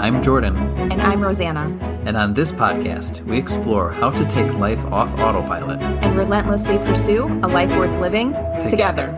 I'm Jordan. And I'm Rosanna. And on this podcast, we explore how to take life off autopilot and relentlessly pursue a life worth living together. together.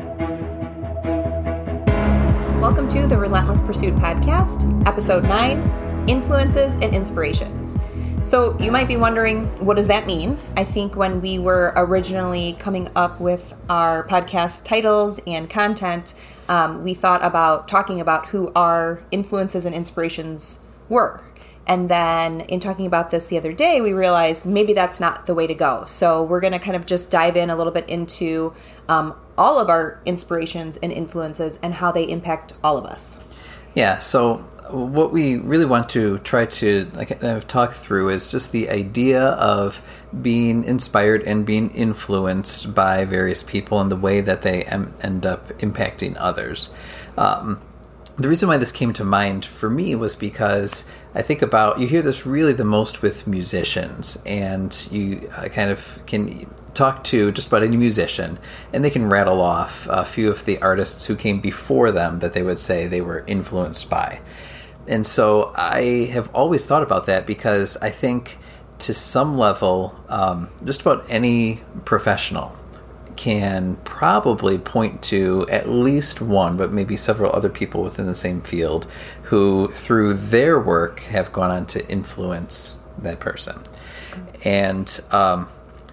Welcome to the Relentless Pursuit Podcast, Episode 9 Influences and Inspirations. So, you might be wondering, what does that mean? I think when we were originally coming up with our podcast titles and content, um, we thought about talking about who our influences and inspirations were. And then in talking about this the other day, we realized maybe that's not the way to go. So we're going to kind of just dive in a little bit into um, all of our inspirations and influences and how they impact all of us. Yeah. So what we really want to try to like, uh, talk through is just the idea of being inspired and being influenced by various people and the way that they em- end up impacting others. Um, the reason why this came to mind for me was because I think about you hear this really the most with musicians, and you uh, kind of can talk to just about any musician, and they can rattle off a few of the artists who came before them that they would say they were influenced by. And so I have always thought about that because I think to some level, um, just about any professional can probably point to at least one, but maybe several other people within the same field who, through their work, have gone on to influence that person. And um,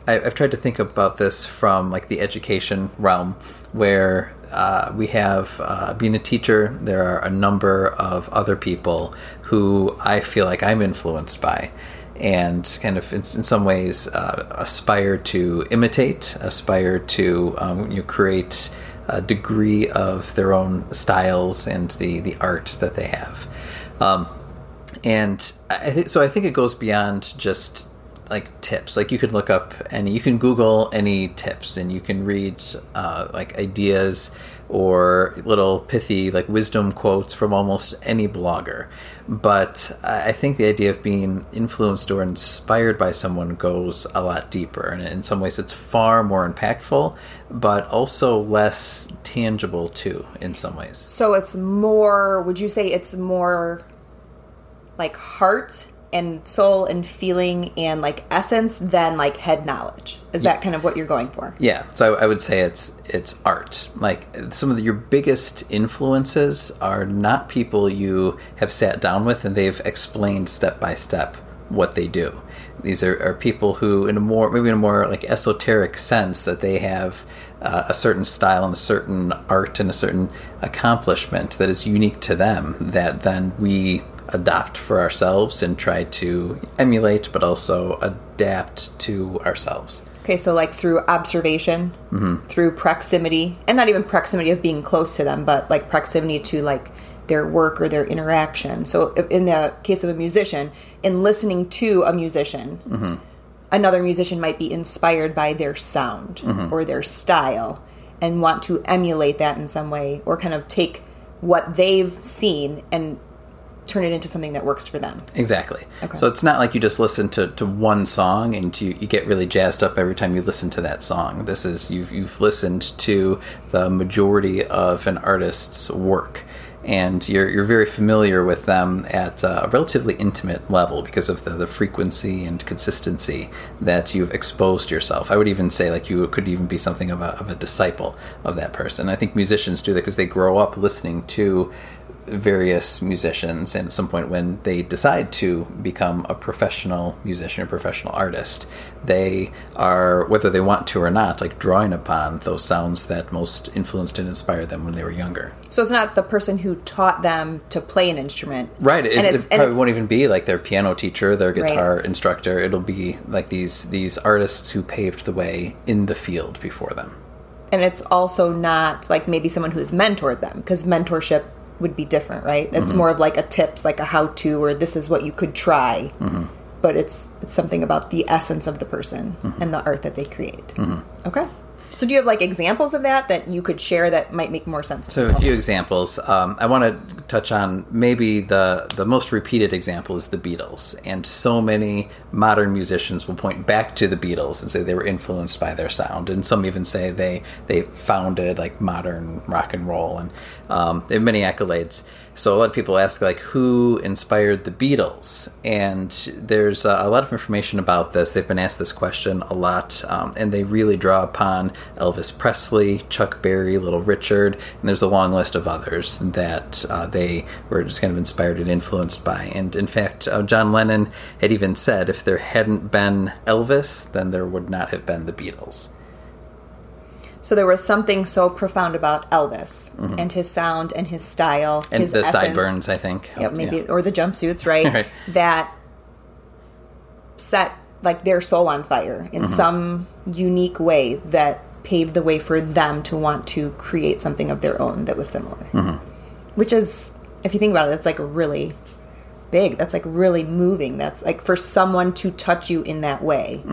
I, have tried to think about this from like the education realm, where uh, we have uh, being a teacher. There are a number of other people who I feel like I'm influenced by, and kind of in, in some ways uh, aspire to imitate, aspire to um, you know, create a degree of their own styles and the the art that they have. Um, and I th- so I think it goes beyond just like tips. Like you could look up any, you can Google any tips, and you can read uh, like ideas or little pithy like wisdom quotes from almost any blogger. But I think the idea of being influenced or inspired by someone goes a lot deeper, and in some ways, it's far more impactful, but also less tangible too. In some ways, so it's more. Would you say it's more like heart and soul and feeling and like essence than like head knowledge. Is that kind of what you're going for? Yeah. So I, I, would say it's it's art. Like some of the, your biggest influences are not people you have sat down with and they've explained step by step what they do. These are, are people who in a more maybe in a more like esoteric sense that they have uh, a certain style and a certain art and a certain accomplishment that is unique to them that then we adopt for ourselves and try to emulate, but also adapt to ourselves. Okay, so like through observation, mm-hmm. through proximity, and not even proximity of being close to them, but like proximity to like their work or their interaction. So, in the case of a musician, in listening to a musician, mm-hmm. another musician might be inspired by their sound mm-hmm. or their style and want to emulate that in some way or kind of take what they've seen and turn it into something that works for them. Exactly. Okay. So it's not like you just listen to, to one song and you, you get really jazzed up every time you listen to that song. This is you've you've listened to the majority of an artist's work and you're, you're very familiar with them at a relatively intimate level because of the, the frequency and consistency that you've exposed yourself. I would even say like you could even be something of a, of a disciple of that person. I think musicians do that because they grow up listening to various musicians and at some point when they decide to become a professional musician or professional artist they are whether they want to or not like drawing upon those sounds that most influenced and inspired them when they were younger. So it's not the person who taught them to play an instrument. Right it, it probably won't even be like their piano teacher their guitar right. instructor. It'll be like these these artists who paved the way in the field before them. And it's also not like maybe someone who's mentored them because mentorship would be different, right? It's mm-hmm. more of like a tips, like a how to, or this is what you could try. Mm-hmm. But it's it's something about the essence of the person mm-hmm. and the art that they create. Mm-hmm. Okay. So, do you have like examples of that that you could share that might make more sense? So, a few examples. Um, I want to touch on maybe the the most repeated example is the Beatles, and so many modern musicians will point back to the Beatles and say they were influenced by their sound, and some even say they they founded like modern rock and roll. And Um, they have many accolades. So a lot of people ask like who inspired the Beatles, and there's uh, a lot of information about this. They've been asked this question a lot, um, and they really draw upon Elvis Presley, Chuck Berry, Little Richard, and there's a long list of others that uh, they were just kind of inspired and influenced by. And in fact, uh, John Lennon had even said if there hadn't been Elvis, then there would not have been the Beatles. So there was something so profound about Elvis and his sound and his style Mm-hmm. And his the essence. sideburns, I think. Yep, maybe Yeah. or the jumpsuits, right? Right. That set like their soul on fire Mm-hmm. in some unique way that paved the way for them to want to create something of their own that was similar. Mm-hmm. Which is, if you think about it, that's like really big. That's like really moving. That's like for someone to touch you in that way.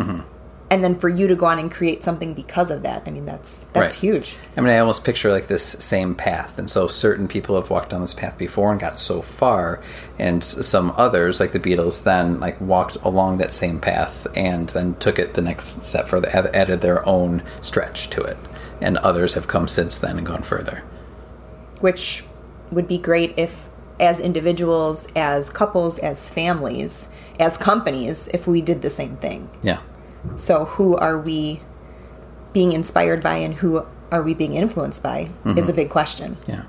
And then for you to go on and create something because of that. I mean, that's that's Right. huge. I mean, I almost picture like this same path, and so certain people have walked down this path before and got so far, and some others, like the Beatles, then like walked along that same path and then took it the next step further, added their own stretch to it, and others have come since then and gone further. which would be great if as individuals as couples as families as companies if we did the same thing Yeah, so who are we being inspired by and who are we being influenced by is a big question yeah.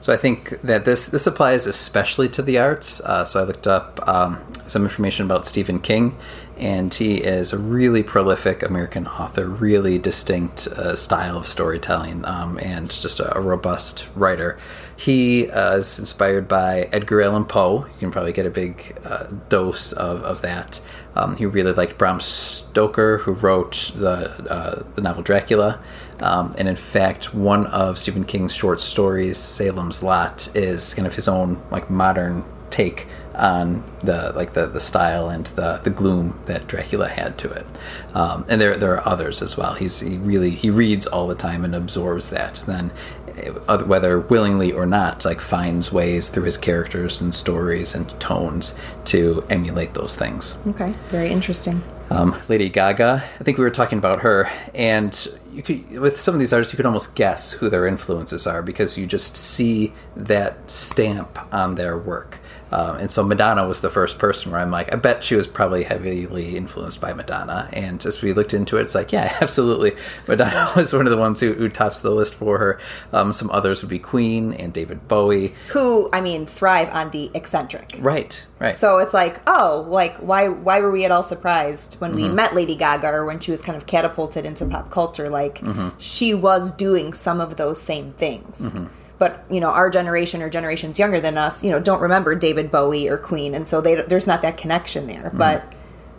So I think that this this applies especially to the arts. Uh, so I looked up um, some information about Stephen King, and he is a really prolific American author, really distinct uh, style of storytelling, um, and just a, a robust writer. He uh, is inspired by Edgar Allan Poe. You can probably get a big uh, dose of, of that. Um, he really liked Bram Stoker, who wrote the uh, the novel Dracula. Um, and in fact, one of Stephen King's short stories, Salem's Lot, is kind of his own like modern take on the like the, the style and the, the gloom that Dracula had to it. Um, and there there are others as well. He's he really he reads all the time and absorbs that. Then eh, whether willingly or not, like finds ways through his characters and stories and tones to emulate those things okay very interesting um, Lady Gaga. I think we were talking about her, and you could, with some of these artists, you could almost guess who their influences are because you just see that stamp on their work. Um, and so Madonna was the first person where I'm like, I bet she was probably heavily influenced by Madonna. And as we looked into it, it's like, yeah, absolutely. Madonna was one of the ones who, who tops the list for her. Um, some others would be Queen and David Bowie. who i mean thrive on the eccentric Right, right. so it's like oh like why why were we at all surprised when we met lady gaga or when she was kind of catapulted into pop culture like she was doing some of those same things but you know our generation or generations younger than us you know don't remember david bowie or queen and so they, there's not that connection there but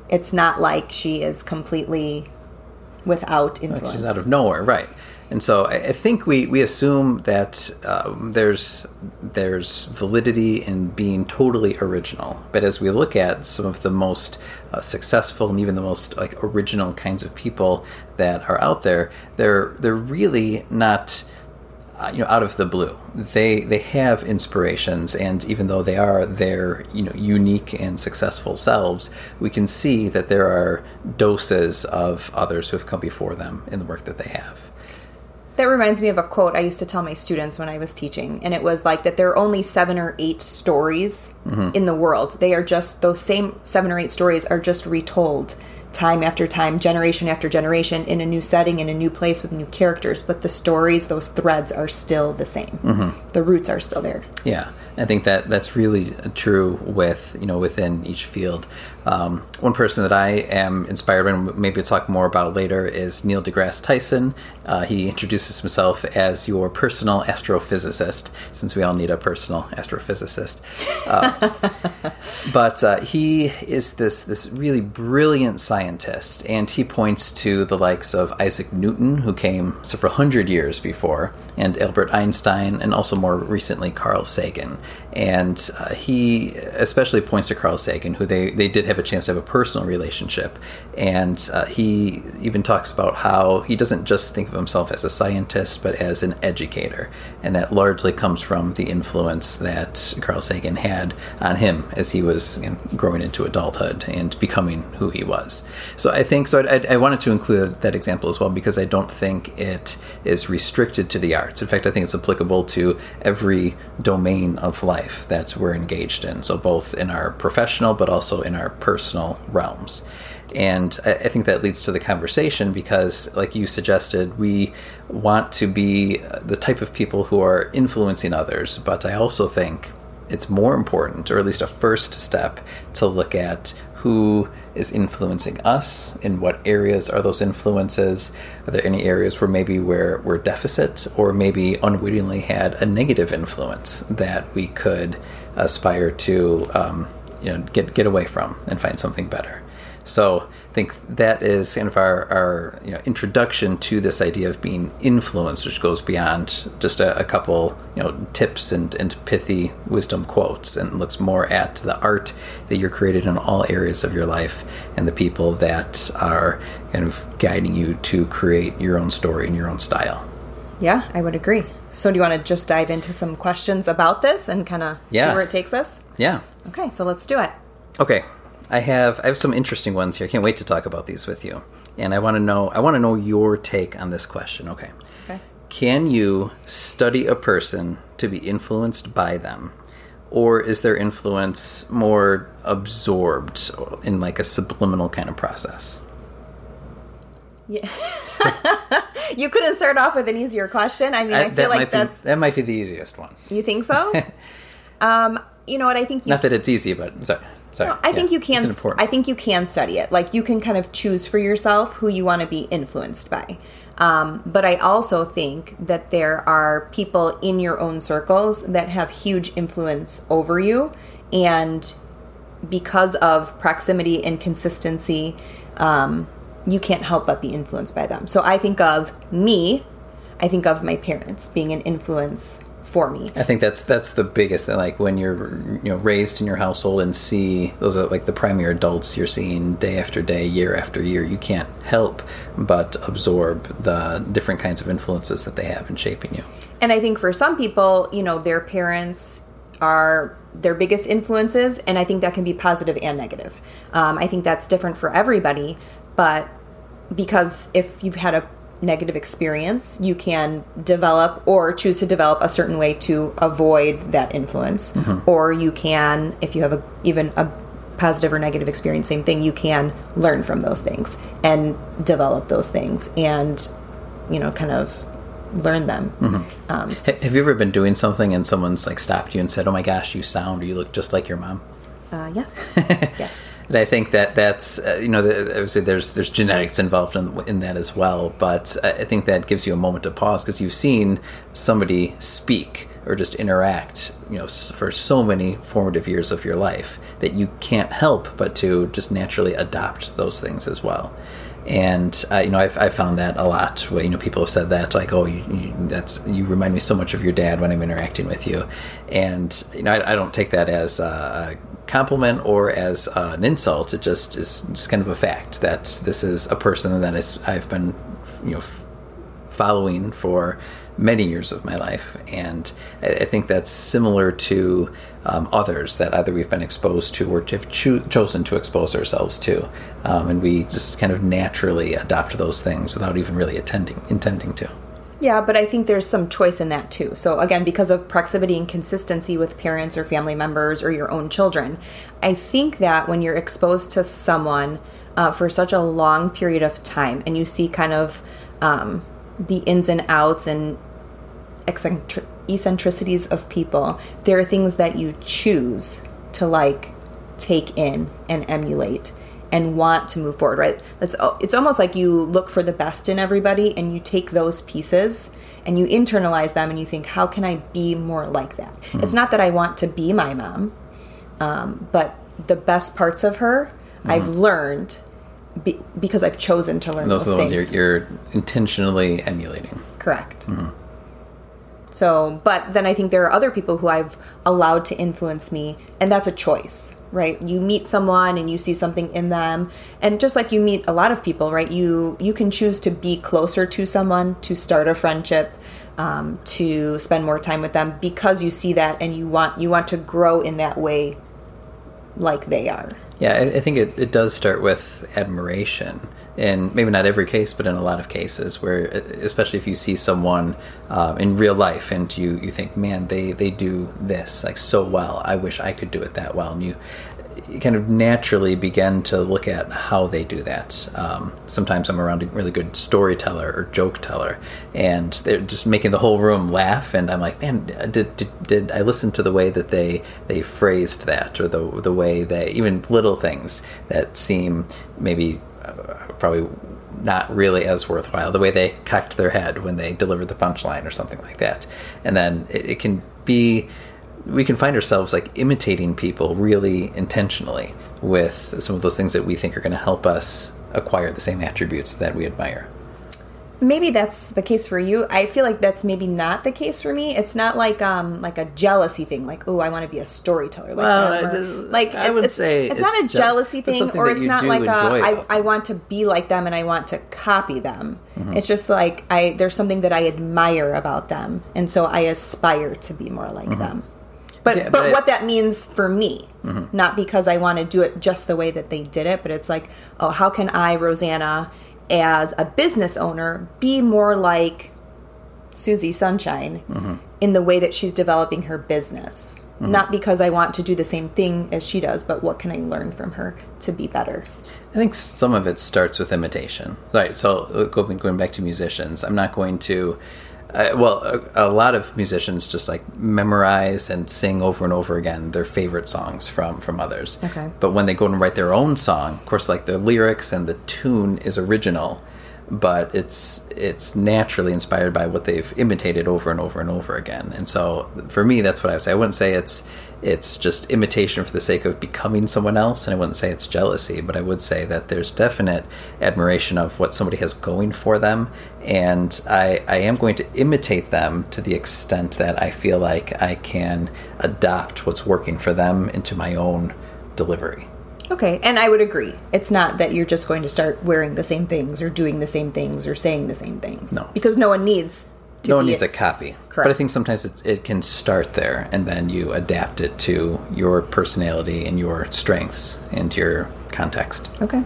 it's not like she is completely without influence She's out of nowhere, right? And so I, I think we, we assume that um, there's there's validity in being totally original. But as we look at some of the most uh, successful and even the most like original kinds of people that are out there, they're they're really not Uh, you know out of the blue. They they have inspirations and even though they are their you know unique and successful selves we can see that there are doses of others who have come before them in the work that they have. That reminds me of a quote I used to tell my students when I was teaching, and it was like that there are only seven or eight stories mm-hmm. in the world. They are just those same seven or eight stories are just retold time after time, generation after generation, in a new setting, in a new place with new characters. But the stories, those threads, are still the same. Mm-hmm. The roots are still there. Yeah, I think that that's really true with you know within each field. Um, one person that I am inspired by, and maybe we'll talk more about later, is Neil deGrasse Tyson. Uh, he introduces himself as your personal astrophysicist, since we all need a personal astrophysicist. but uh, he is this this really brilliant scientist, and he points to the likes of Isaac Newton, who came several hundred years before, and Albert Einstein, and also more recently Carl Sagan. And uh, he especially points to Carl Sagan, who they, they did have a chance to have a personal relationship. And uh, he even talks about how he doesn't just think of himself as a scientist, but as an educator. And that largely comes from the influence that Carl Sagan had on him as he was you know, growing into adulthood and becoming who he was. So I think, so I, I wanted to include that example as well because I don't think it is restricted to the arts. In fact, I think it's applicable to every domain of life that we're engaged in. So both in our professional, but also in our personal realms. And I, I think that leads to the conversation because, like you suggested, we want to be the type of people who are influencing others. But I also think it's more important, or at least a first step, to look at who is influencing us in what areas are those influences? Are there any areas where maybe we're, we're deficit or maybe unwittingly had a negative influence that we could aspire to um, you know get get away from and find something better? So think that is kind of our, our you know, introduction to this idea of being influenced, which goes beyond just a, a, couple you know tips and, and pithy wisdom quotes, and looks more at the art that you're created in all areas of your life and the people that are kind of guiding you to create your own story and your own style. Yeah, I would agree. So, do you want to just dive into some questions about this and kind of yeah. see where it takes us? Yeah. Okay, so let's do it. Okay, I have I have some interesting ones here. I can't wait to talk about these with you. And I want to know I want to know your take on this question. Okay. Okay. Can you study a person to be influenced by them? Or is their influence more absorbed in like a subliminal kind of process? Yeah. you couldn't start off with an easier question. I mean, I, I feel like that's be, that might be the easiest one. You think so? um, you know what? I think you not that it's easy, but sorry. Sorry. No, I yeah, think you can. I think you can study it. Like you can kind of choose for yourself who you want to be influenced by. Um, but I also think that there are people in your own circles that have huge influence over you, and because of proximity and consistency, um, you can't help but be influenced by them. So I think of me. I think of my parents being an influence for me. I think that's that's the biggest thing. Like when you're you know raised in your household and see those are like the primary adults you're seeing day after day, year after year. You can't help but absorb the different kinds of influences that they have in shaping you. And I think for some people, you know, their parents are their biggest influences, and I think that can be positive and negative. Um, I think that's different for everybody, but because if you've had a negative experience, you can develop or choose to develop a certain way to avoid that influence. Mm-hmm. Or you can, if you have a, even a positive or negative experience, same thing, you can learn from those things and develop those things and, you know, kind of learn them. Mm-hmm. Um, have you ever been doing something and someone's like stopped you and said, "Oh my gosh, you sound or you look just like your mom"? Uh, yes. yes. And I think that that's uh, you know obviously there's there's genetics involved in, in that as well, but I think that gives you a moment to pause because you've seen somebody speak or just interact you know for so many formative years of your life that you can't help but to just naturally adopt those things as well and uh, you know I've, I've, found that a lot where you know people have said that like oh you, you, that's you remind me so much of your dad when I'm interacting with you. And you know I, I don't take that as a compliment or as an insult. It just is just kind of a fact that this is a person that is I've been you know following for many years of my life. And I, I think that's similar to um, others that either we've been exposed to or have cho- chosen to expose ourselves to. Um, and we just kind of naturally adopt those things without even really attending, intending to. Yeah, but I think there's some choice in that too. So, again, because of proximity and consistency with parents or family members or your own children, I think that when you're exposed to someone uh, for such a long period of time and you see kind of um, the ins and outs and eccentric- eccentricities of people, there are things that you choose to like take in and emulate and want to move forward, right? It's it's almost like you look for the best in everybody and you take those pieces and you internalize them and you think, how can I be more like that? Mm-hmm. It's not that I want to be my mom, um, but the best parts of her mm-hmm. I've learned be, because I've chosen to learn those, those are the things. ones you're, you're intentionally emulating. Correct. Mm-hmm. So, but then I think there are other people who I've allowed to influence me, and that's a choice, right? You meet someone and you see something in them, and just like you meet a lot of people, right? You you can choose to be closer to someone, to start a friendship, um, to spend more time with them because you see that and you want you want to grow in that way, like they are. Yeah, I, I think it, it does start with admiration in maybe not every case, but in a lot of cases, where especially if you see someone um, in real life and you you think, man, they they do this like so well. I wish I could do it that well, and you you kind of naturally begin to look at how they do that. Um, sometimes I'm around a really good storyteller or joke teller, and they're just making the whole room laugh, and I'm like, man, did, did, did I listen to the way that they they phrased that, or the the way they even little things that seem maybe probably not really as worthwhile. The way they cocked their head when they delivered the punchline or something like that. And then it, it can be we can find ourselves like imitating people really intentionally with some of those things that we think are going to help us acquire the same attributes that we admire maybe that's the case for you. I feel like that's maybe not the case for me. It's not like um like a jealousy thing, like oh I want to be a storyteller. Like, well, like I would say it's, it's not a jealousy thing, or it's not like a, I, I want to be like them and I want to copy them. Mm-hmm. It's just like I there's something that I admire about them, and so I aspire to be more like mm-hmm. them. But yeah, but, but I, what that means for me, mm-hmm. not because I want to do it just the way that they did it, but it's like oh how can I Rosanna as a business owner be more like Susie Sunshine mm-hmm. in the way that she's developing her business. Mm-hmm. Not because I want to do the same thing as she does, but what can I learn from her to be better? I think some of it starts with imitation. Right. So uh, going going back to musicians, I'm not going to uh, well, a, a, lot of musicians just like memorize and sing over and over again their favorite songs from from others. Okay. But when they go and write their own song, of course, like the lyrics and the tune is original, but it's it's naturally inspired by what they've imitated over and over and over again. And so, for me, that's what I would say. I wouldn't say it's it's just imitation for the sake of becoming someone else, and I wouldn't say it's jealousy, but I would say that there's definite admiration of what somebody has going for them, and I, I am going to imitate them to the extent that I feel like I can adopt what's working for them into my own delivery. Okay, and I would agree. It's not that you're just going to start wearing the same things or doing the same things or saying the same things. No. Because no one needs no one needs a copy. Correct. But I think sometimes it, it can start there, and then you adapt it to your personality and your strengths and your context. Okay.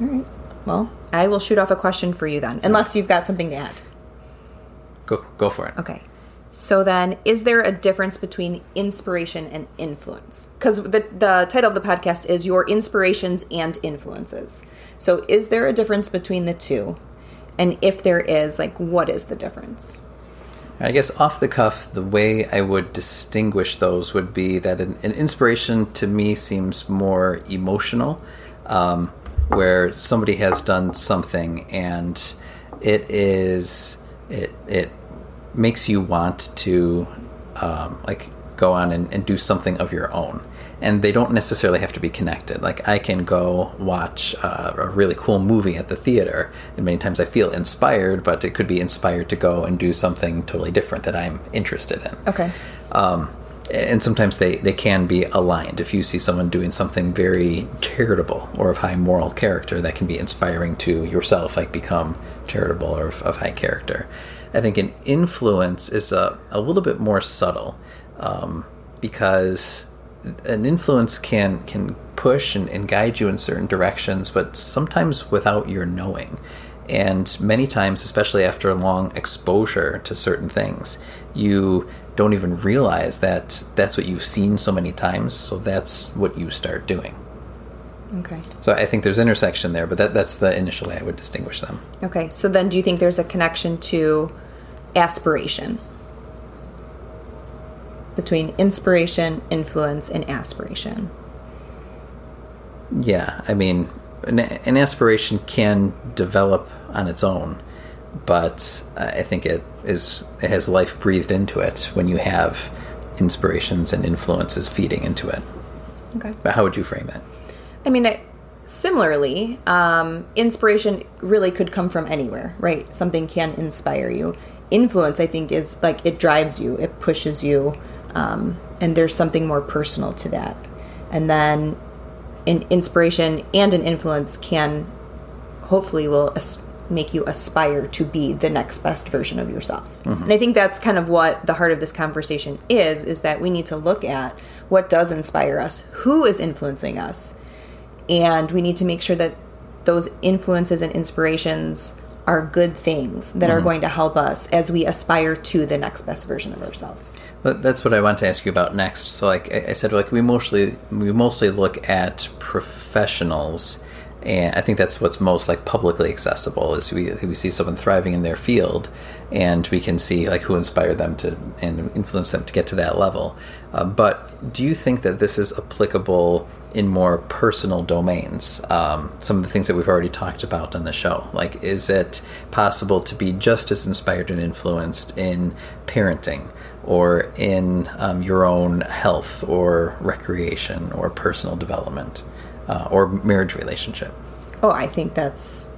All right. Well, I will shoot off a question for you then, unless you've got something to add. Go go for it. Okay. So then, is there a difference between inspiration and influence? Because the the title of the podcast is "Your Inspirations and Influences." So, is there a difference between the two? And if there is, like, what is the difference? I guess off the cuff, the way I would distinguish those would be that an, an inspiration to me seems more emotional, um, where somebody has done something and it is it it makes you want to um, like go on and, and do something of your own and they don't necessarily have to be connected. Like I can go watch uh, a really cool movie at the theater, and many times I feel inspired, but it could be inspired to go and do something totally different that I'm interested in. Okay. Um, and sometimes they, they can be aligned. If you see someone doing something very charitable or of high moral character, that can be inspiring to yourself, like become charitable or of, of high character. I think an influence is a, a little bit more subtle um, because an influence can can push and, and guide you in certain directions, but sometimes without your knowing. And many times, especially after a long exposure to certain things, you don't even realize that that's what you've seen so many times. So that's what you start doing. Okay. So I think there's intersection there, but that, that's the initial way I would distinguish them. Okay. So then do you think there's a connection to aspiration? Between inspiration, influence, and aspiration. Yeah, I mean, an, an aspiration can develop on its own, but I think it is it has life breathed into it when you have inspirations and influences feeding into it. Okay. But how would you frame it? I mean, similarly, um, inspiration really could come from anywhere, right? Something can inspire you. influence i think is like it drives you it pushes you um, and there's something more personal to that. And then an inspiration and an influence can hopefully will as- make you aspire to be the next best version of yourself. And i think that's kind of what the heart of this conversation is is that we need to look at what does inspire us who is influencing us and we need to make sure that those influences and inspirations are good things that are going to help us as we aspire to the next best version of ourselves that's what I want to ask you about next. So, like I said, like we mostly we mostly look at professionals, and I think that's what's most like publicly accessible is we we see someone thriving in their field, and we can see like who inspired them to and influence them to get to that level. Uh, but do you think that this is applicable in more personal domains? Um, some of the things that we've already talked about on the show, like is it possible to be just as inspired and influenced in parenting? or in um, your own health or recreation or personal development uh, or marriage relationship. Oh, I think that's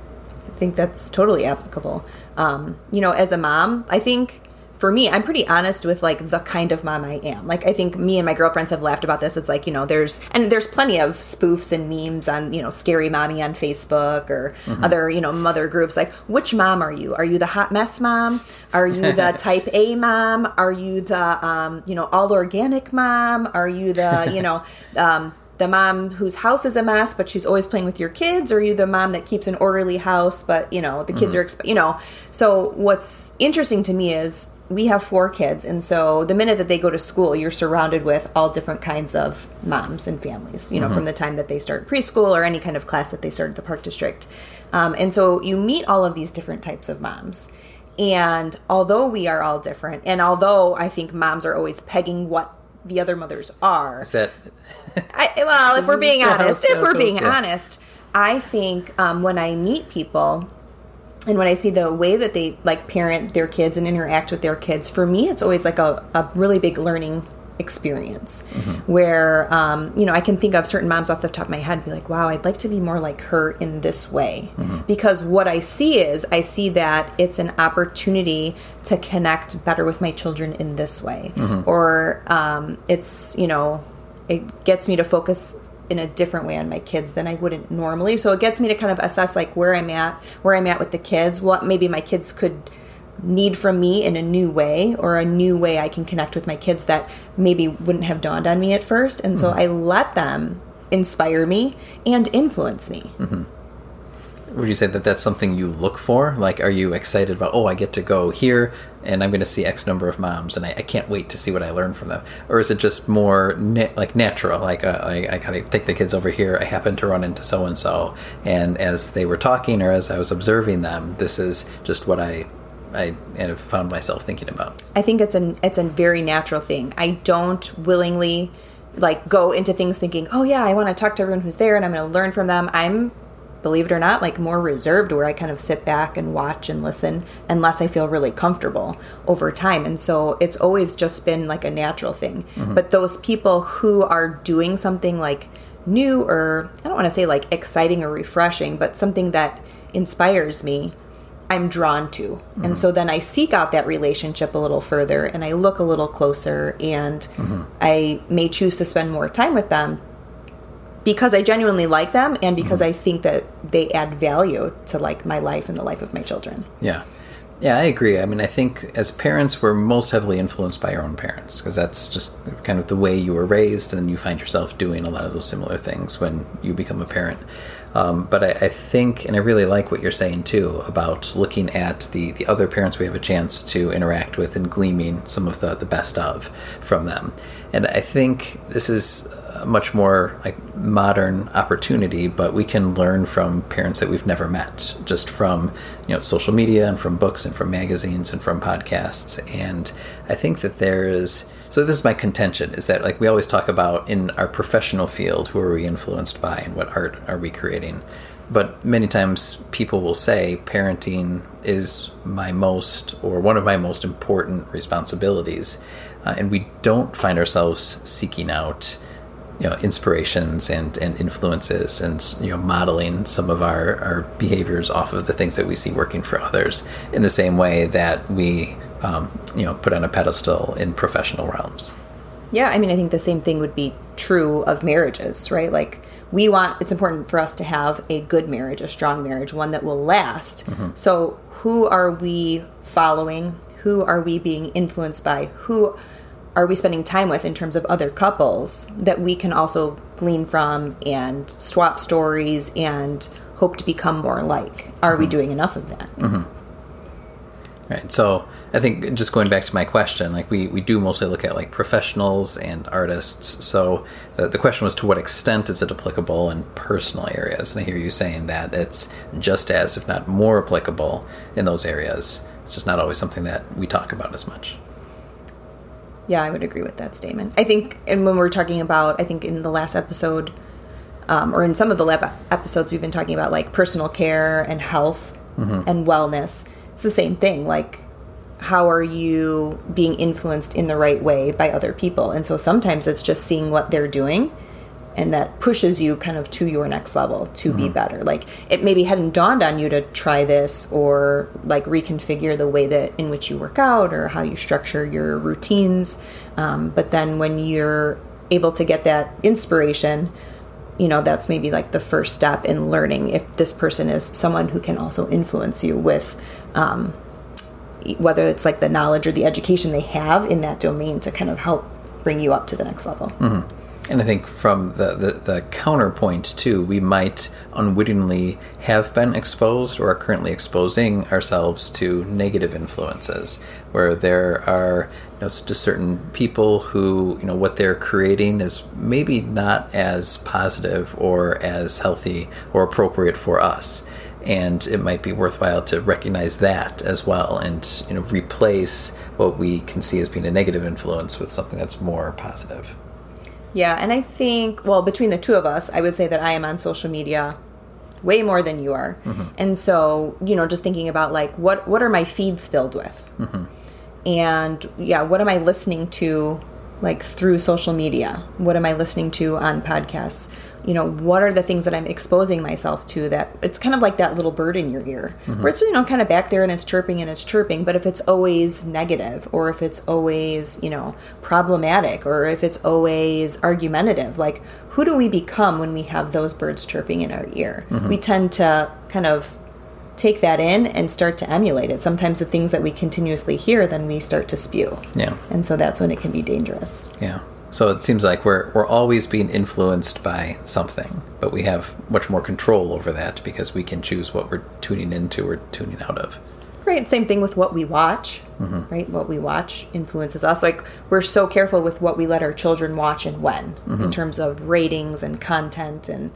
I think that's totally applicable. Um, you know, as a mom, I think for me, I'm pretty honest with like the kind of mom I am. Like I think me and my girlfriends have laughed about this. It's like, you know, there's and there's plenty of spoofs and memes on, you know, scary mommy on Facebook or other, you know, mother groups like which mom are you? Are you the hot mess mom? Are you the type A mom? Are you the um, you know, all organic mom? Are you the, you know, um the mom whose house is a mess but she's always playing with your kids? Or are you the mom that keeps an orderly house but you know the kids are exp- you know? So what's interesting to me is we have four kids and so the minute that they go to school you're surrounded with all different kinds of moms and families you know from the time that they start preschool or any kind of class that they start at the park district. Um, and so you meet all of these different types of moms. And although we are all different and although i think moms are always pegging what the other mothers are Is that I, well, if we're being honest, if we're being yeah. honest, I think um, when I meet people and when I see the way that they like parent their kids and interact with their kids, for me, it's always like a, a really big learning experience Mm-hmm. where um, you know I can think of certain moms off the top of my head and be like wow I'd like to be more like her in this way Mm-hmm. because what I see is I see that it's an opportunity to connect better with my children in this way Mm-hmm. or um, it's you know it gets me to focus in a different way on my kids than I wouldn't normally. So it gets me to kind of assess like where I'm at, where I'm at with the kids, what maybe my kids could need from me in a new way or a new way I can connect with my kids that maybe wouldn't have dawned on me at first. And so mm-hmm. I let them inspire me and influence me. Mm-hmm. would you say that that's something you look for? Like, are you excited about? Oh, I get to go here, and I'm going to see X number of moms, and I, I can't wait to see what I learn from them. Or is it just more na- like natural? Like, uh, I, I kind of take the kids over here. I happen to run into so and so, and as they were talking or as I was observing them, this is just what I I have found myself thinking about. I think it's an it's a very natural thing. I don't willingly like go into things thinking, "Oh yeah, I want to talk to everyone who's there and I'm going to learn from them." I'm believe it or not like more reserved where I kind of sit back and watch and listen unless I feel really comfortable over time. And so it's always just been like a natural thing. Mm-hmm. But those people who are doing something like new or I don't want to say like exciting or refreshing, but something that inspires me, I'm drawn to. And mm-hmm. so then I seek out that relationship a little further and I look a little closer and mm-hmm. I may choose to spend more time with them because I genuinely like them and because I think that they add value to like my life and the life of my children. Yeah. Yeah, I agree. I mean, I think as parents, we're most heavily influenced by our own parents because that's just kind of the way you were raised, and you find yourself doing a lot of those similar things when you become a parent. Um, but I, I think, and I really like what you're saying too about looking at the, the other parents we have a chance to interact with and gleaming some of the, the best of from them. And I think this is much more like modern opportunity, but we can learn from parents that we've never met, just from you know social media and from books and from magazines and from podcasts. And I think that there is so this is my contention is that like we always talk about in our professional field, who are we influenced by and what art are we creating? But many times people will say parenting is my most or one of my most important responsibilities. Uh, and we don't find ourselves seeking out you know inspirations and and influences and you know modeling some of our our behaviors off of the things that we see working for others in the same way that we um, you know put on a pedestal in professional realms Yeah, I mean, I think the same thing would be true of marriages, right? Like, we want, it's important for us to have a good marriage, a strong marriage, one that will last. So, who are we following? Who are we being influenced by? Who are we spending time with in terms of other couples that we can also glean from and swap stories and hope to become more like? Are we mm-hmm. doing enough of that? Mm-hmm. Right. So I think just going back to my question, like we, we do mostly look at like professionals and artists. So the, the question was to what extent is it applicable in personal areas? And I hear you saying that it's just as, if not more applicable in those areas. It's just not always something that we talk about as much. Yeah, I would agree with that statement. I think, and when we're talking about, I think in the last episode, um, or in some of the lab episodes, we've been talking about like personal care and health and wellness. It's the same thing. Like, how are you being influenced in the right way by other people? And so sometimes it's just seeing what they're doing and that pushes you kind of to your next level to be better. Like it maybe hadn't dawned on you to try this or like reconfigure the way that in which you work out or how you structure your routines. Um, but then when you're able to get that inspiration, you know, that's maybe like the first step in learning if this person is someone who can also influence you with um, whether it's like the knowledge or the education they have in that domain to kind of help bring you up to the next level. And I think from the, the, the counterpoint too, we might unwittingly have been exposed or are currently exposing ourselves to negative influences, where there are you know just certain people who you know what they're creating is maybe not as positive or as healthy or appropriate for us. And it might be worthwhile to recognize that as well, and you know replace what we can see as being a negative influence with something that's more positive. Yeah, and I think, well, between the two of us, I would say that I am on social media way more than you are. Mm-hmm. And so, you know, just thinking about like what what are my feeds filled with? Mm-hmm. And yeah, what am I listening to like through social media? What am I listening to on podcasts? You know, what are the things that I'm exposing myself to that it's kind of like that little bird in your ear mm-hmm. where it's, you know, kind of back there and it's chirping and it's chirping. But if it's always negative or if it's always, you know, problematic or if it's always argumentative, like who do we become when we have those birds chirping in our ear? Mm-hmm. We tend to kind of take that in and start to emulate it. Sometimes the things that we continuously hear, then we start to spew. Yeah. And so that's when it can be dangerous. Yeah. So it seems like we're we're always being influenced by something, but we have much more control over that because we can choose what we're tuning into or tuning out of. Right. Same thing with what we watch. Mm-hmm. Right. What we watch influences us. Like we're so careful with what we let our children watch and when, in mm-hmm. terms of ratings and content and.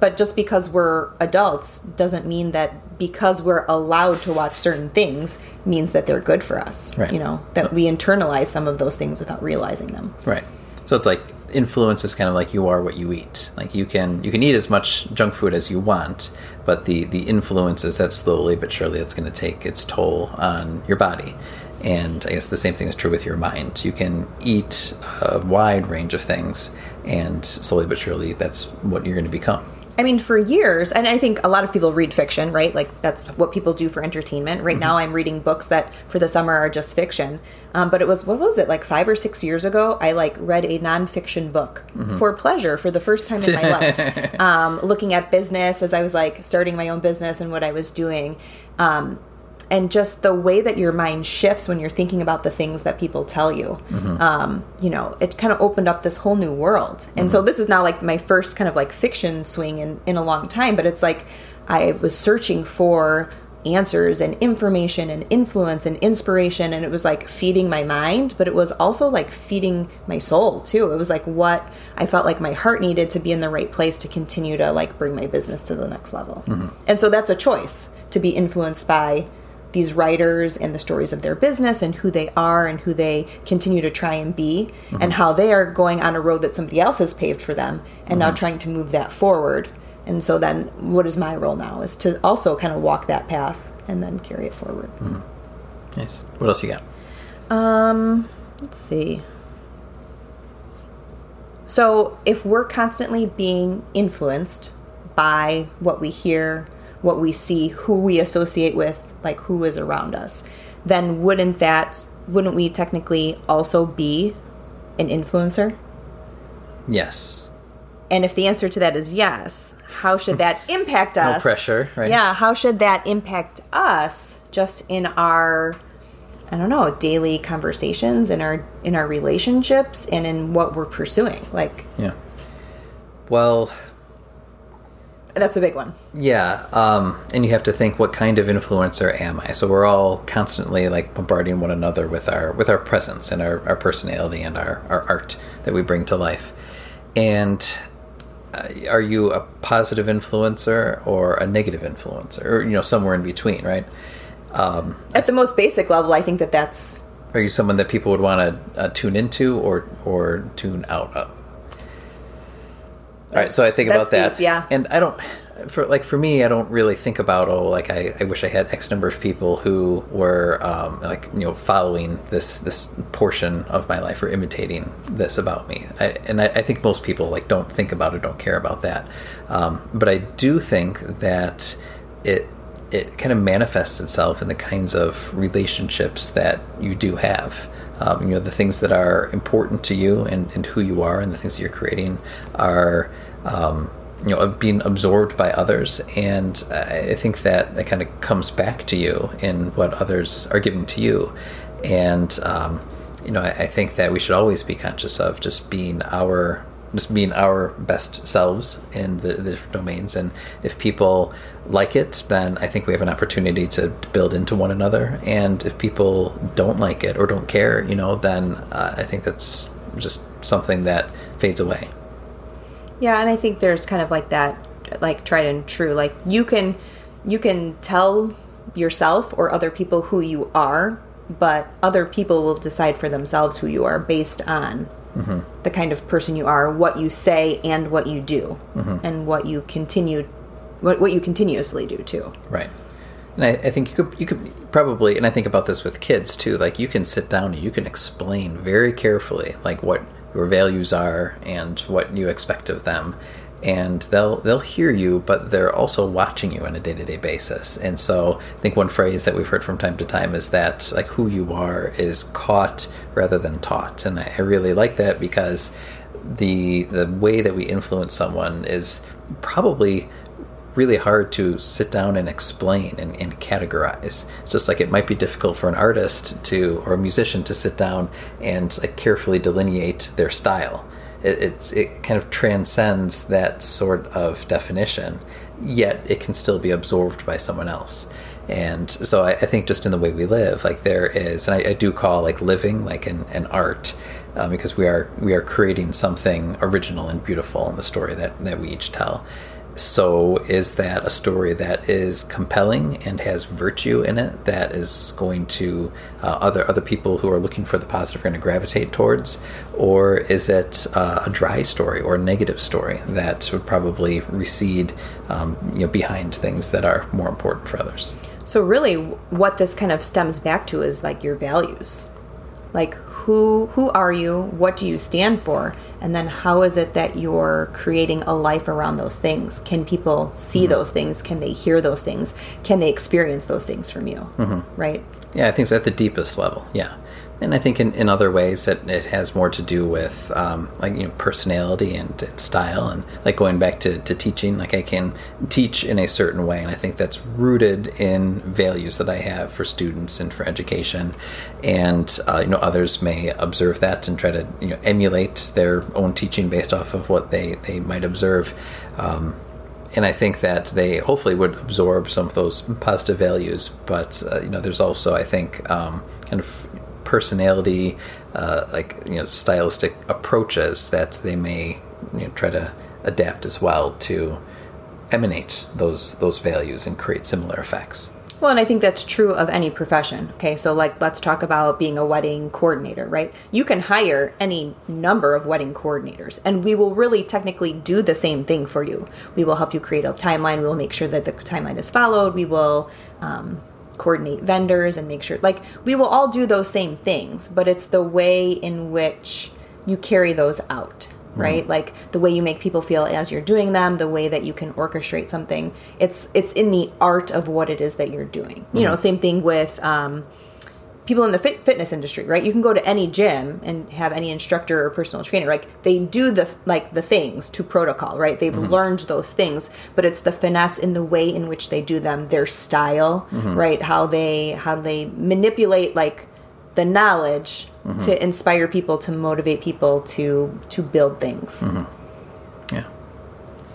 But just because we're adults doesn't mean that because we're allowed to watch certain things means that they're good for us. Right. You know that we internalize some of those things without realizing them. Right. So it's like influence is kind of like you are what you eat. Like you can you can eat as much junk food as you want, but the the influence is that slowly but surely it's going to take its toll on your body. And I guess the same thing is true with your mind. You can eat a wide range of things, and slowly but surely that's what you're going to become. I mean, for years, and I think a lot of people read fiction, right? Like that's what people do for entertainment. Right now, I'm reading books that for the summer are just fiction. Um, but it was what was it like five or six years ago? I like read a nonfiction book for pleasure for the first time in my life, um, looking at business as I was like starting my own business and what I was doing. Um, and just the way that your mind shifts when you're thinking about the things that people tell you. Mm-hmm. Um, you know it kind of opened up this whole new world. And so mm-hmm. this is now like my first kind of like fiction swing in, in a long time but it's like i was searching for answers and information and influence and inspiration and it was like feeding my mind but it was also like feeding my soul too. It was like what i felt like my heart needed to be in the right place to continue to like bring my business to the next level. Mm-hmm. And so that's a choice to be influenced by these writers and the stories of their business and who they are and who they continue to try and be and mm-hmm. how they are going on a road that somebody else has paved for them and now mm-hmm. trying to move that forward. And so then what is my role now is to also kind of walk that path and then carry it forward. Mm-hmm. Nice. What else you got? um let's see. So, if we're constantly being influenced by what we hear, what we see, who we associate with, like who is around us, then wouldn't that wouldn't we technically also be an influencer? Yes. And if the answer to that is yes, how should that impact us? No pressure, right? Yeah, how should that impact us just in our I don't know, daily conversations in our in our relationships and in what we're pursuing? Like Yeah. Well, that's a big one. Yeah, um, and you have to think, what kind of influencer am I? So we're all constantly like bombarding one another with our with our presence and our, our personality and our, our art that we bring to life. And uh, are you a positive influencer or a negative influencer, or you know somewhere in between, right? At the most basic level, I think that that's Are you someone that people would want to uh, tune into or or tune out of? All right, so I think about that. deep, yeah. And I don't for like for me, I don't really think about oh, like I, I wish I had X number of people who were um, like you know following this this portion of my life or imitating this about me. I, and I, I think most people like don't think about it, don't care about that. Um, but I do think that it it kind of manifests itself in the kinds of relationships that you do have. Um, you know, the things that are important to you and, and who you are and the things that you're creating are, um, you know, being absorbed by others. And I think that it kind of comes back to you in what others are giving to you. And, um, you know, I, I think that we should always be conscious of just being our just being our best selves in the, the different domains. And if people like it, then I think we have an opportunity to, build into one another. And if people don't like it or don't care, you know, then uh, I think that's just something that fades away. Yeah, and I think there's kind of like that like tried and true. Like you can you can tell yourself or other people who you are, but other people will decide for themselves who you are based on the kind of person you are, what you say and what you do. And what you continue what what you continuously do too. Right. And I, I think you could you could probably and I think about this with kids too. Like you can sit down and you can explain very carefully like what your values are and what you expect of them. And they'll they'll hear you, but they're also watching you on a day to day basis. And so I think one phrase that we've heard from time to time is that like who you are is caught rather than taught. And I, I really like that because the the way that we influence someone is probably really hard to sit down and explain and, and categorize. It's just like it might be difficult for an artist to or a musician to sit down and like carefully delineate their style. It, it's it kind of transcends that sort of definition, yet it can still be absorbed by someone else. And so I, I think just in the way we live, like there is, and I, I do call like living like an, an art, um, because we are we are creating something original and beautiful in the story that, that we each tell. So, is that a story that is compelling and has virtue in it that is going to uh, other other people who are looking for the positive are going to gravitate towards, or is it uh, a dry story or a negative story that would probably recede, um, you know, behind things that are more important for others? So really what this kind of stems back to is like your values. Like who who are you? What do you stand for? And then how is it that you're creating a life around those things? Can people see mm-hmm. those things? Can they hear those things? Can they experience those things from you? Mm-hmm. Right? Yeah, I think so at the deepest level. Yeah, and I think in, in other ways that it has more to do with um, like you know personality and, and style and like going back to, to teaching. Like I can teach in a certain way, and I think that's rooted in values that I have for students and for education. And uh, you know others may observe that and try to you know emulate their own teaching based off of what they they might observe. Um, and I think that they hopefully would absorb some of those positive values. But uh, you know, there's also I think um, kind of personality, uh, like you know, stylistic approaches that they may you know, try to adapt as well to emanate those those values and create similar effects. Well, and I think that's true of any profession. Okay, so like let's talk about being a wedding coordinator, right? You can hire any number of wedding coordinators, and we will really technically do the same thing for you. We will help you create a timeline. We will make sure that the timeline is followed. We will um, coordinate vendors and make sure, like, we will all do those same things, but it's the way in which you carry those out right? Like the way you make people feel as you're doing them, the way that you can orchestrate something. It's it's in the art of what it is that you're doing. You know, same thing with um, people in the fit, fitness industry, right? You can go to any gym and have any instructor or personal trainer. Like they do the like the things to protocol, right? They've mm-hmm. learned those things, but it's the finesse in the way in which they do them, their style, mm-hmm. right? How they how they manipulate like the knowledge to mm-hmm. inspire people, to motivate people to to build things.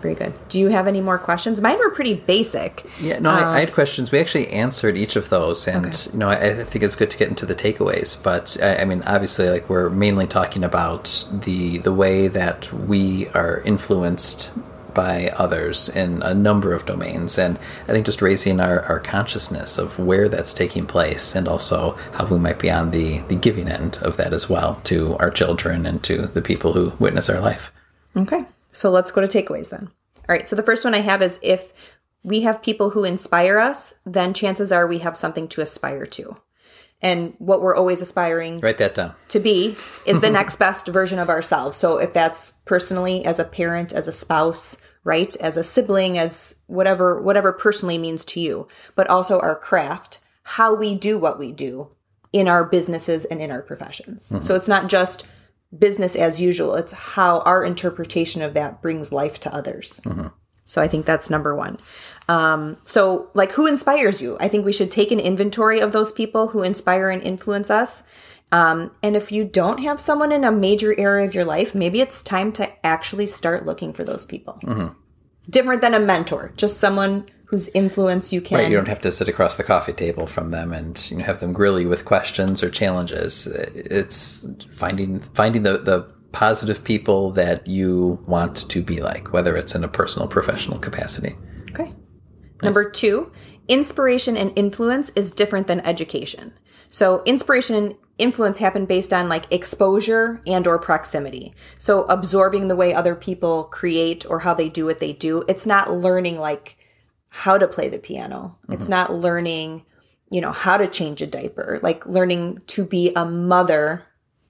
Very good. Do you have any more questions? Mine were pretty basic. Yeah, no, I, I had um, questions. We actually answered each of those, and Okay. you know, I, I think it's good to get into the takeaways. But I, I mean, obviously, like we're mainly talking about the the way that we are influenced by others in a number of domains, and I think just raising our, our consciousness of where that's taking place, and also how we might be on the the giving end of that as well to our children and to the people who witness our life. Okay. So let's go to takeaways then. All right. So the first one I have is if we have people who inspire us, then chances are we have something to aspire to. And what we're always aspiring Write that down. to be is the next best version of ourselves. So if that's personally as a parent, as a spouse, right, as a sibling, as whatever whatever personally means to you, but also our craft, how we do what we do in our businesses and in our professions. Mm-hmm. So it's not just business as usual, it's how our interpretation of that brings life to others. So I think that's number 1. Um, so, like, who inspires you? I think we should take an inventory of those people who inspire and influence us. Um, and if you don't have someone in a major area of your life, maybe it's time to actually start looking for those people. Different than a mentor, just someone whose influence you can. Right, you don't have to sit across the coffee table from them and you know, have them grill you with questions or challenges. It's finding finding the, the positive people that you want to be like, whether it's in a personal, professional capacity. Okay. Number two, inspiration and influence is different than education. So inspiration and influence happen based on like exposure and or proximity. So absorbing the way other people create or how they do what they do. It's not learning like how to play the piano. It's not learning, you know, how to change a diaper. Like learning to be a mother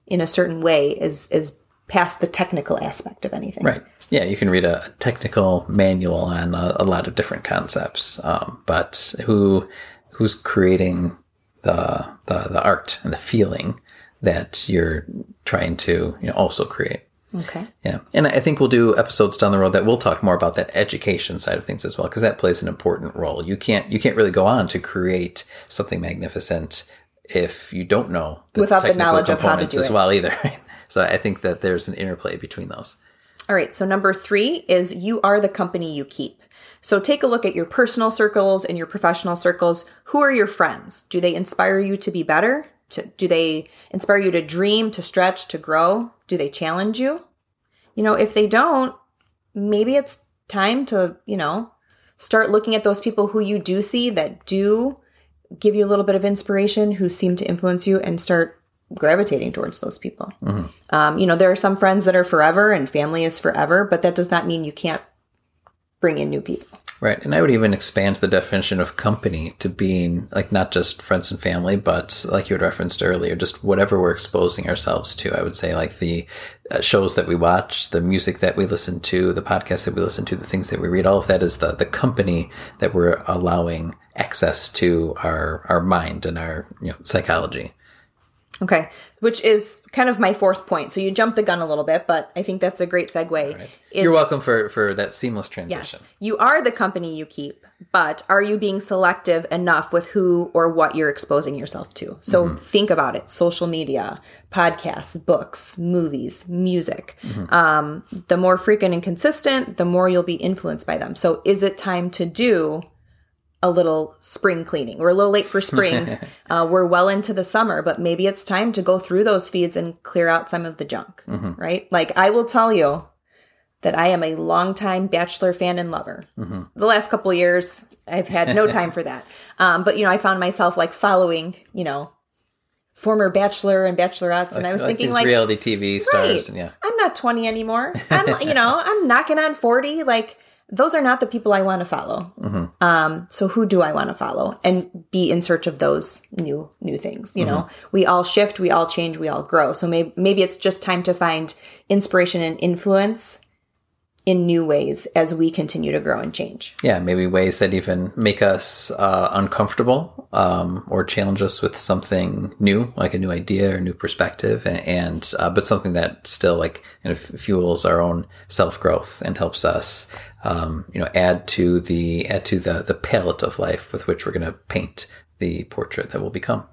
in a certain way is is past the technical aspect of anything. Right. Yeah, you can read a technical manual on a, a lot of different concepts, um, but who who's creating the, the the art and the feeling that you're trying to you know also create. Okay. Yeah. And I think we'll do episodes down the road that we'll talk more about that education side of things as well, because that plays an important role. You can't you can't really go on to create something magnificent if you don't know Without the knowledge of how to do as it. well either. so I think that there's an interplay between those. All right, so number three is you are the company you keep. So take a look at your personal circles and your professional circles. Who are your friends? Do they inspire you to be better? To, do they inspire you to dream, to stretch, to grow? Do they challenge you? You know, if they don't, maybe it's time to, you know, start looking at those people who you do see that do give you a little bit of inspiration, who seem to influence you, and start gravitating towards those people. Um, you know, there are some friends that are forever and family is forever, but that does not mean you can't bring in new people. Right. And I would even expand the definition of company to being like not just friends and family, but like you had referenced earlier, just whatever we're exposing ourselves to. I would say like the uh, shows that we watch, the music that we listen to, the podcasts that we listen to, the things that we read, all of that is the, the company that we're allowing access to our, our mind and our you know, psychology. Okay, which is kind of my fourth point. So you jumped the gun a little bit, but I think that's a great segue. Is- You're welcome for, for that seamless transition. Yes, you are the company you keep, but are you being selective enough with who or what you're exposing yourself to? So think about it social media, podcasts, books, movies, music. Um, the more frequent and consistent, the more you'll be influenced by them. So is it time to do a little spring cleaning? We're a little late for spring. uh, we're well into the summer, but maybe it's time to go through those feeds and clear out some of the junk, right? Like I will tell you that I am a longtime Bachelor fan and lover. The last couple of years, I've had no time for that. Um, but you know, I found myself like following, you know, former Bachelor and Bachelorettes, and I was Like thinking like, reality TV stars. right, And yeah. I'm not 20 anymore. I'm, you know, I'm knocking on 40. Like, those are not the people I want to follow. Um, so who do I want to follow and be in search of those new new things? You know, we all shift, we all change, we all grow. So maybe maybe it's just time to find inspiration and influence in new ways as we continue to grow and change. Yeah, maybe ways that even make us uh, uncomfortable um, or challenge us with something new, like a new idea or new perspective, and, uh, but something that still like kind of fuels our own self growth and helps us, um, you know, add to the add to the the palette of life with which we're going to paint the portrait that will become.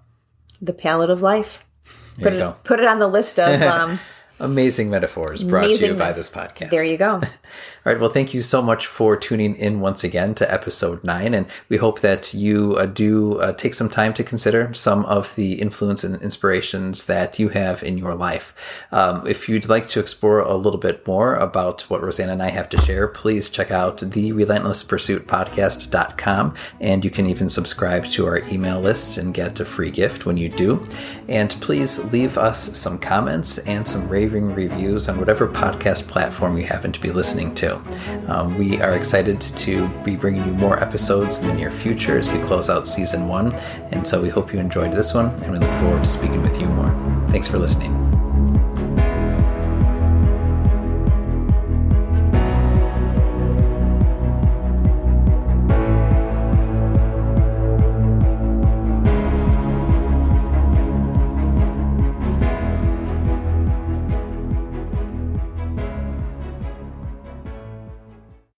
The palette of life. There Put it, go. put it on the list of um, Amazing metaphors brought to you Amazing by this podcast. there you go. All right. Well, thank you so much for tuning in once again to episode nine. And we hope that you uh, do uh, take some time to consider some of the influence and inspirations that you have in your life. Um, if you'd like to explore a little bit more about what Rosanna and I have to share, please check out the relentlesspursuitpodcast.com. And you can even subscribe to our email list and get a free gift when you do. And please leave us some comments and some raving reviews on whatever podcast platform you happen to be listening to. Um, we are excited to be bringing you more episodes in the near future as we close out season one. And so we hope you enjoyed this one, and we look forward to speaking with you more. Thanks for listening.